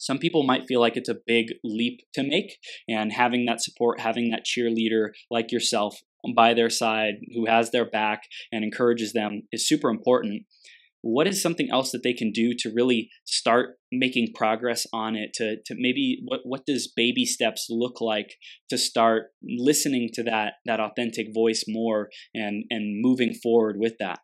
some people might feel like it's a big leap to make and having that support having that cheerleader like yourself by their side who has their back and encourages them is super important. What is something else that they can do to really start making progress on it to, to maybe what, what does baby steps look like to start listening to that that authentic voice more and and moving forward with that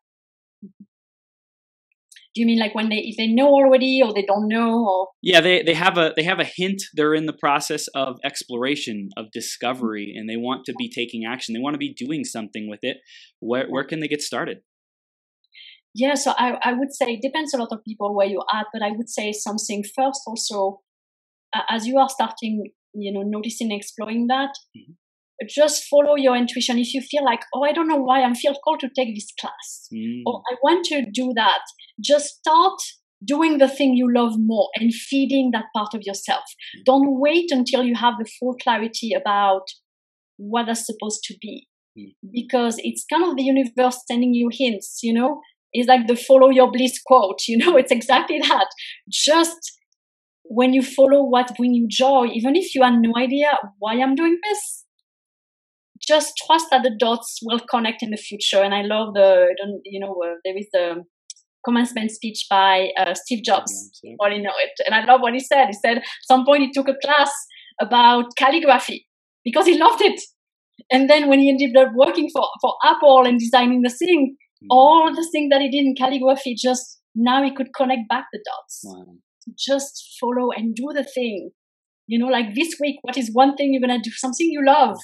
do you mean like when they if they know already or they don't know or? Yeah they, they have a they have a hint. They're in the process of exploration of discovery and they want to be taking action. They want to be doing something with it. Where where can they get started? Yeah so i, I would say it depends a lot of people where you're at but i would say something first also uh, as you are starting you know noticing exploring that mm-hmm just follow your intuition. If you feel like, oh, I don't know why I'm feel called to take this class, mm. or I want to do that, just start doing the thing you love more and feeding that part of yourself. Mm. Don't wait until you have the full clarity about what that's supposed to be, mm. because it's kind of the universe sending you hints. You know, it's like the follow your bliss quote. You know, it's exactly that. Just when you follow what brings you joy, even if you have no idea why I'm doing this, just trust that the dots will connect in the future. And I love the, you know, uh, there is the commencement speech by uh, Steve Jobs. Yeah, you know it. And I love what he said. He said, at some point he took a class about calligraphy because he loved it. And then when he ended up working for, for Apple and designing the thing, mm. all the things that he did in calligraphy, just now he could connect back the dots. Wow. Just follow and do the thing. You know, like this week, what is one thing you're going to do? Something you love.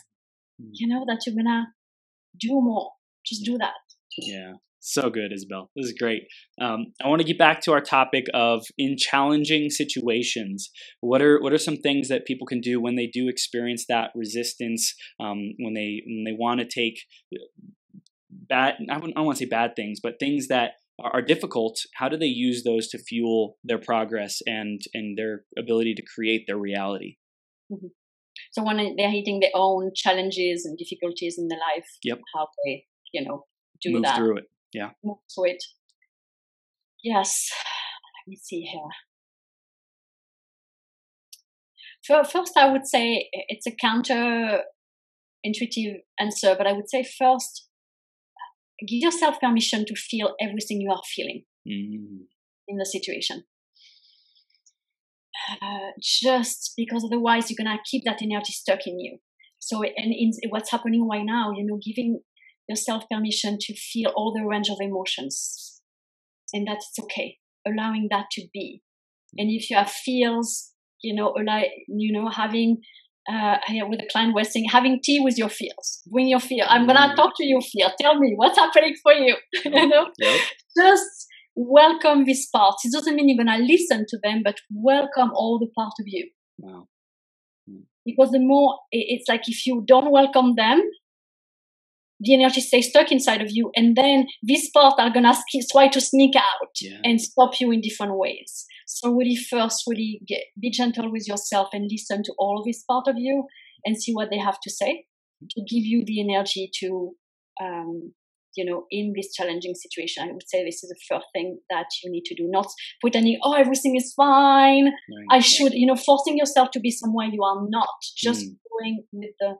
You know that you're gonna do more. Just do that. Yeah. So good isabel. This is great. Um, i want to get back to our topic of in challenging situations what are what are some things that people can do when they do experience that resistance um, when they when they want to take bad i don't, I don't want to say bad things but things that are difficult how do they use those to fuel their progress and and their ability to create their reality? Mm-hmm. So when they're hitting their own challenges and difficulties in their life, yep. how they, you know, do Move that. through it. Yeah. Move through it. Yes. Let me see here. First, I would say it's a counter intuitive answer, but I would say first, give yourself permission to feel everything you are feeling mm. in the situation. Uh, just because otherwise you're gonna keep that energy stuck in you. So, and in what's happening right now, you know, giving yourself permission to feel all the range of emotions, and that's okay. Allowing that to be, and if you have feels, you know, allow, you know, having uh, with a client was saying, having tea with your fears. Bring your fear. I'm gonna mm. talk to your fear. Tell me what's happening for you. you know, yep. just welcome these parts. It doesn't mean you're going to listen to them, but welcome all the part of you. Wow. Hmm. Because the more it's like if you don't welcome them, the energy stays stuck inside of you, and then these parts are gonna try to sneak out yeah. and stop you in different ways. So really, first, really get, be gentle with yourself and listen to all of this part of you and see what they have to say to give you the energy to um, you know, in this challenging situation, I would say this is the first thing that you need to do. Not pretending, oh, everything is fine. Right. I should, you know, forcing yourself to be somewhere you are not. Just mm. going with the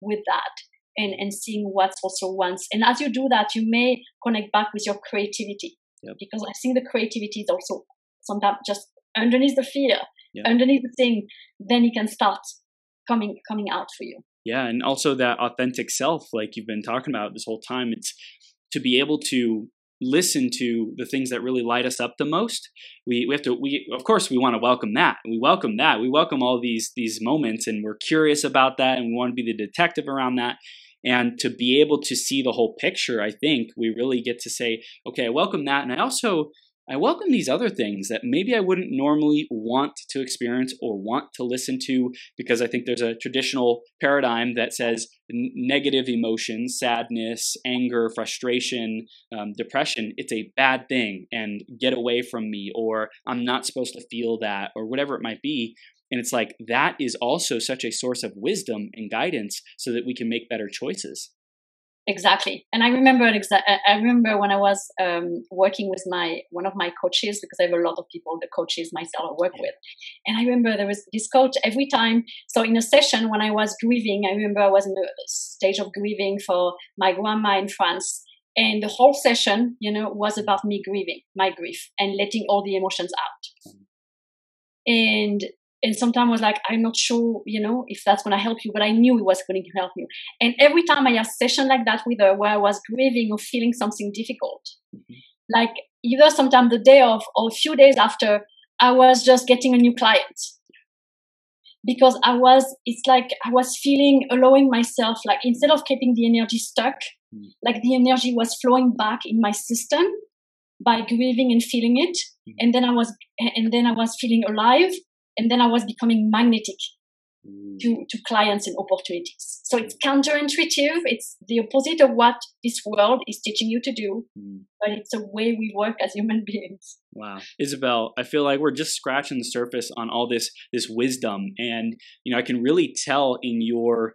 with that and and seeing what's also wants. And as you do that, you may connect back with your creativity yep. because I think the creativity is also sometimes just underneath the fear, yep. underneath the thing. Then it can start coming coming out for you yeah and also that authentic self like you've been talking about this whole time it's to be able to listen to the things that really light us up the most we, we have to we of course we want to welcome that. We welcome that. We welcome all these these moments and we're curious about that and we want to be the detective around that. And to be able to see the whole picture i think we really get to say okay i welcome that. And i also I welcome these other things that maybe I wouldn't normally want to experience or want to listen to because I think there's a traditional paradigm that says negative emotions, sadness, anger, frustration, um, depression, it's a bad thing and get away from me or I'm not supposed to feel that or whatever it might be. And it's like that is also such a source of wisdom and guidance so that we can make better choices exactly. And i remember exa- i remember when i was um, working with my one of my coaches because i have a lot of people the coaches myself i work with. And i remember there was this coach every time. So in a session when i was grieving i remember i was in the stage of grieving for my grandma in france. And the whole session you know was about me grieving my grief and letting all the emotions out. Mm-hmm. and and sometimes I was like, I'm not sure, you know, if that's going to help you, but I knew it was going to help you. And every time I had a session like that with her where I was grieving or feeling something difficult, mm-hmm. like either sometime the day of or a few days after, I was just getting a new client because I was, it's like I was feeling, allowing myself, like instead of keeping the energy stuck, mm. like the energy was flowing back in my system by grieving and feeling it. Mm. And then I was, and then I was feeling alive. And then I was becoming magnetic mm. to, to clients and opportunities. So it's counterintuitive. It's the opposite of what this world is teaching you to do, mm. but it's a way we work as human beings. Wow. Isabel, I feel like we're just scratching the surface on all this this wisdom and you know I can really tell in your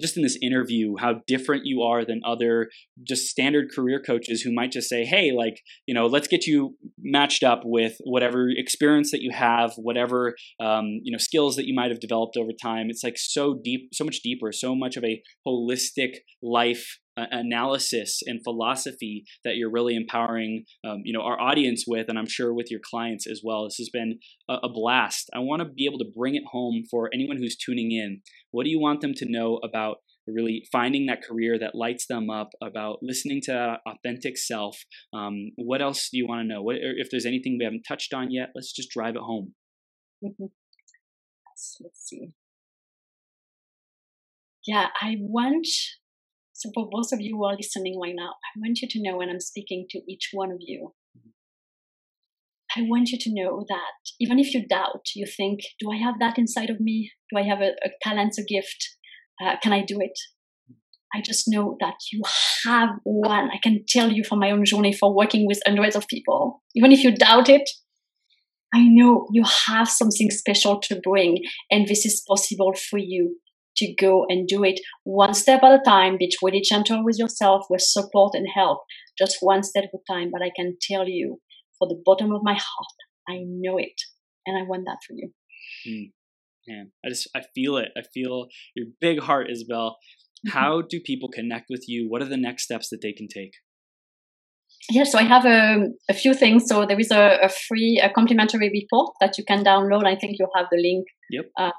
just in this interview how different you are than other just standard career coaches who might just say, "Hey, like, you know, let's get you matched up with whatever experience that you have, whatever um, you know, skills that you might have developed over time." It's like so deep, so much deeper, so much of a holistic life analysis and philosophy that you're really empowering um, you know our audience with and i'm sure with your clients as well. This has been a, a blast. I want to be able to bring it home for anyone who's tuning in. What do you want them to know about really finding that career that lights them up about listening to authentic self? Um, what else do you want to know? What, if there's anything we haven't touched on yet let's just drive it home. Mm-hmm. let's see. Yeah i want so, for both of you who are listening right now, I want you to know when I'm speaking to each one of you, I want you to know that even if you doubt, you think, do I have that inside of me? Do I have a, a talent, a gift? Uh, can I do it? I just know that you have one. I can tell you from my own journey for working with hundreds of people. Even if you doubt it, I know you have something special to bring, and this is possible for you to go and do it one step at a time. Be really gentle with yourself, with support and help, just one step at a time. But I can tell you, for the bottom of my heart, I know it, and I want that for you. Mm. Man, I just I feel it. I feel your big heart, Isabel. Mm-hmm. How do people connect with you? What are the next steps that they can take? Yeah, so I have a, a few things. So there is a, a free, a complimentary report that you can download. I think you'll have the link yep. uh,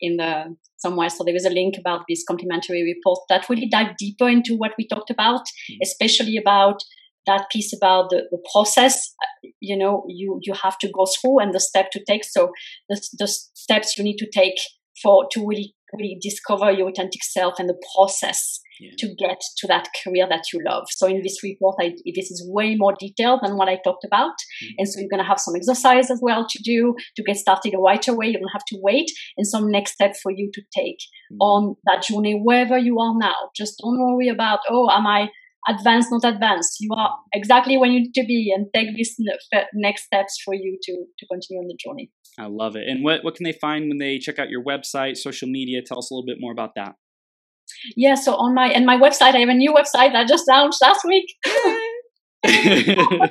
in the somewhere. So there is a link about this complimentary report that really dive deeper into what we talked about, mm-hmm. especially about that piece about the, the process you know you you have to go through and the step to take so the, the steps you need to take for to really really discover your authentic self and the process yeah. to get to that career that you love. So in this report, I, this is way more detailed than what I talked about. Mm-hmm. And so you're going to have some exercise as well to do to get started right away. You don't have to wait and some next step for you to take mm-hmm. on that journey wherever you are now. Just don't worry about, oh, am I advanced, not advanced? You are exactly where you need to be and take these next steps for you to, to continue on the journey. I love it. And what, what can they find when they check out your website, social media? Tell us a little bit more about that. Yeah, so on my and my website, I have a new website that I just launched last week. it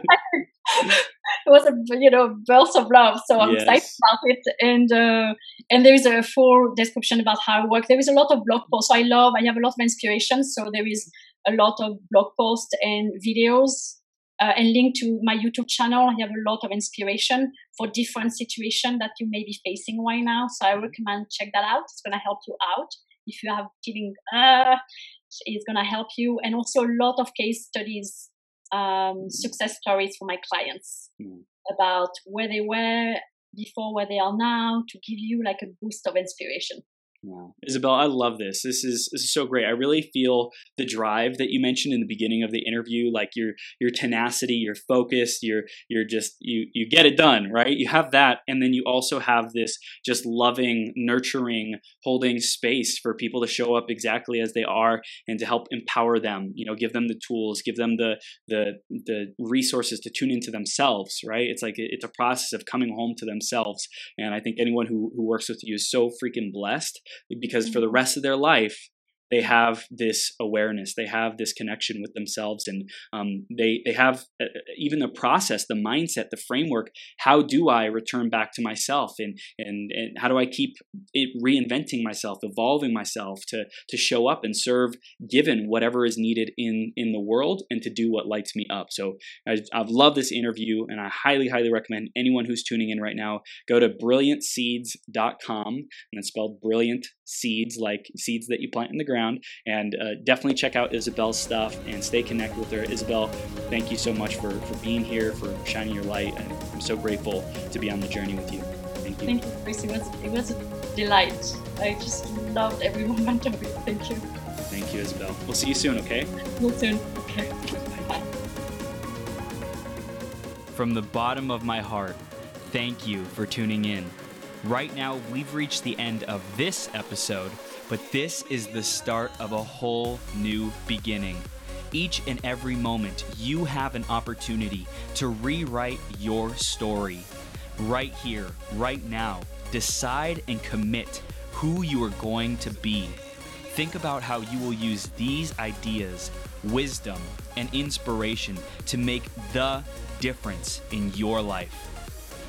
was a you know burst of love, so I'm yes. excited about it. And uh, and there is a full description about how I work. There is a lot of blog posts. So I love. I have a lot of inspiration. So there is a lot of blog posts and videos uh, and link to my YouTube channel. I have a lot of inspiration for different situations that you may be facing right now. So I recommend check that out. It's going to help you out if you have feeling uh, it's going to help you and also a lot of case studies um, success stories for my clients mm. about where they were before where they are now to give you like a boost of inspiration Wow. Isabel, I love this. This is this is so great. I really feel the drive that you mentioned in the beginning of the interview, like your your tenacity, your focus, your you're just you you get it done, right? You have that and then you also have this just loving, nurturing, holding space for people to show up exactly as they are and to help empower them, you know, give them the tools, give them the the the resources to tune into themselves, right? It's like it's a process of coming home to themselves. And I think anyone who who works with you is so freaking blessed because for the mm-hmm. rest of their life they have this awareness they have this connection with themselves and um, they they have uh, uh, even the process the mindset the framework how do i return back to myself? And and, and how do i keep reinventing myself evolving myself to to show up and serve given whatever is needed in in the world and to do what lights me up? So I, i've loved this interview and i highly highly recommend anyone who's tuning in right now go to brilliantseeds.com and it's spelled brilliant seeds like seeds that you plant in the ground around. And uh, definitely check out Isabel's stuff and stay connected with her. Isabel, thank you so much for, for being here, for shining your light. And I'm so grateful to be on the journey with you. Thank you. Thank you, Chris. It was, it was a delight. I just loved every moment of it. Thank you. Thank you, Isabel. We'll see you soon, okay? We'll soon. Okay. Bye. From the bottom of my heart, thank you for tuning in. Right now, we've reached the end of this episode, but this is the start of a whole new beginning. Each and every moment, you have an opportunity to rewrite your story. Right here, right now, decide and commit who you are going to be. Think about how you will use these ideas, wisdom, and inspiration to make the difference in your life.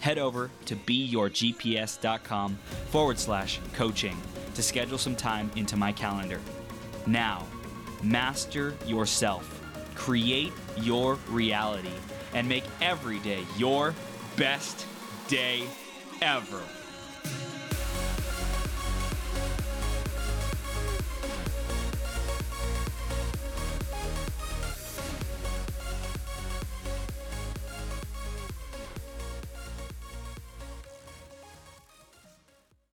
head over to beyourgps.com forward slash coaching to schedule some time into my calendar. Now, master yourself, create your reality, and make every day your best day ever.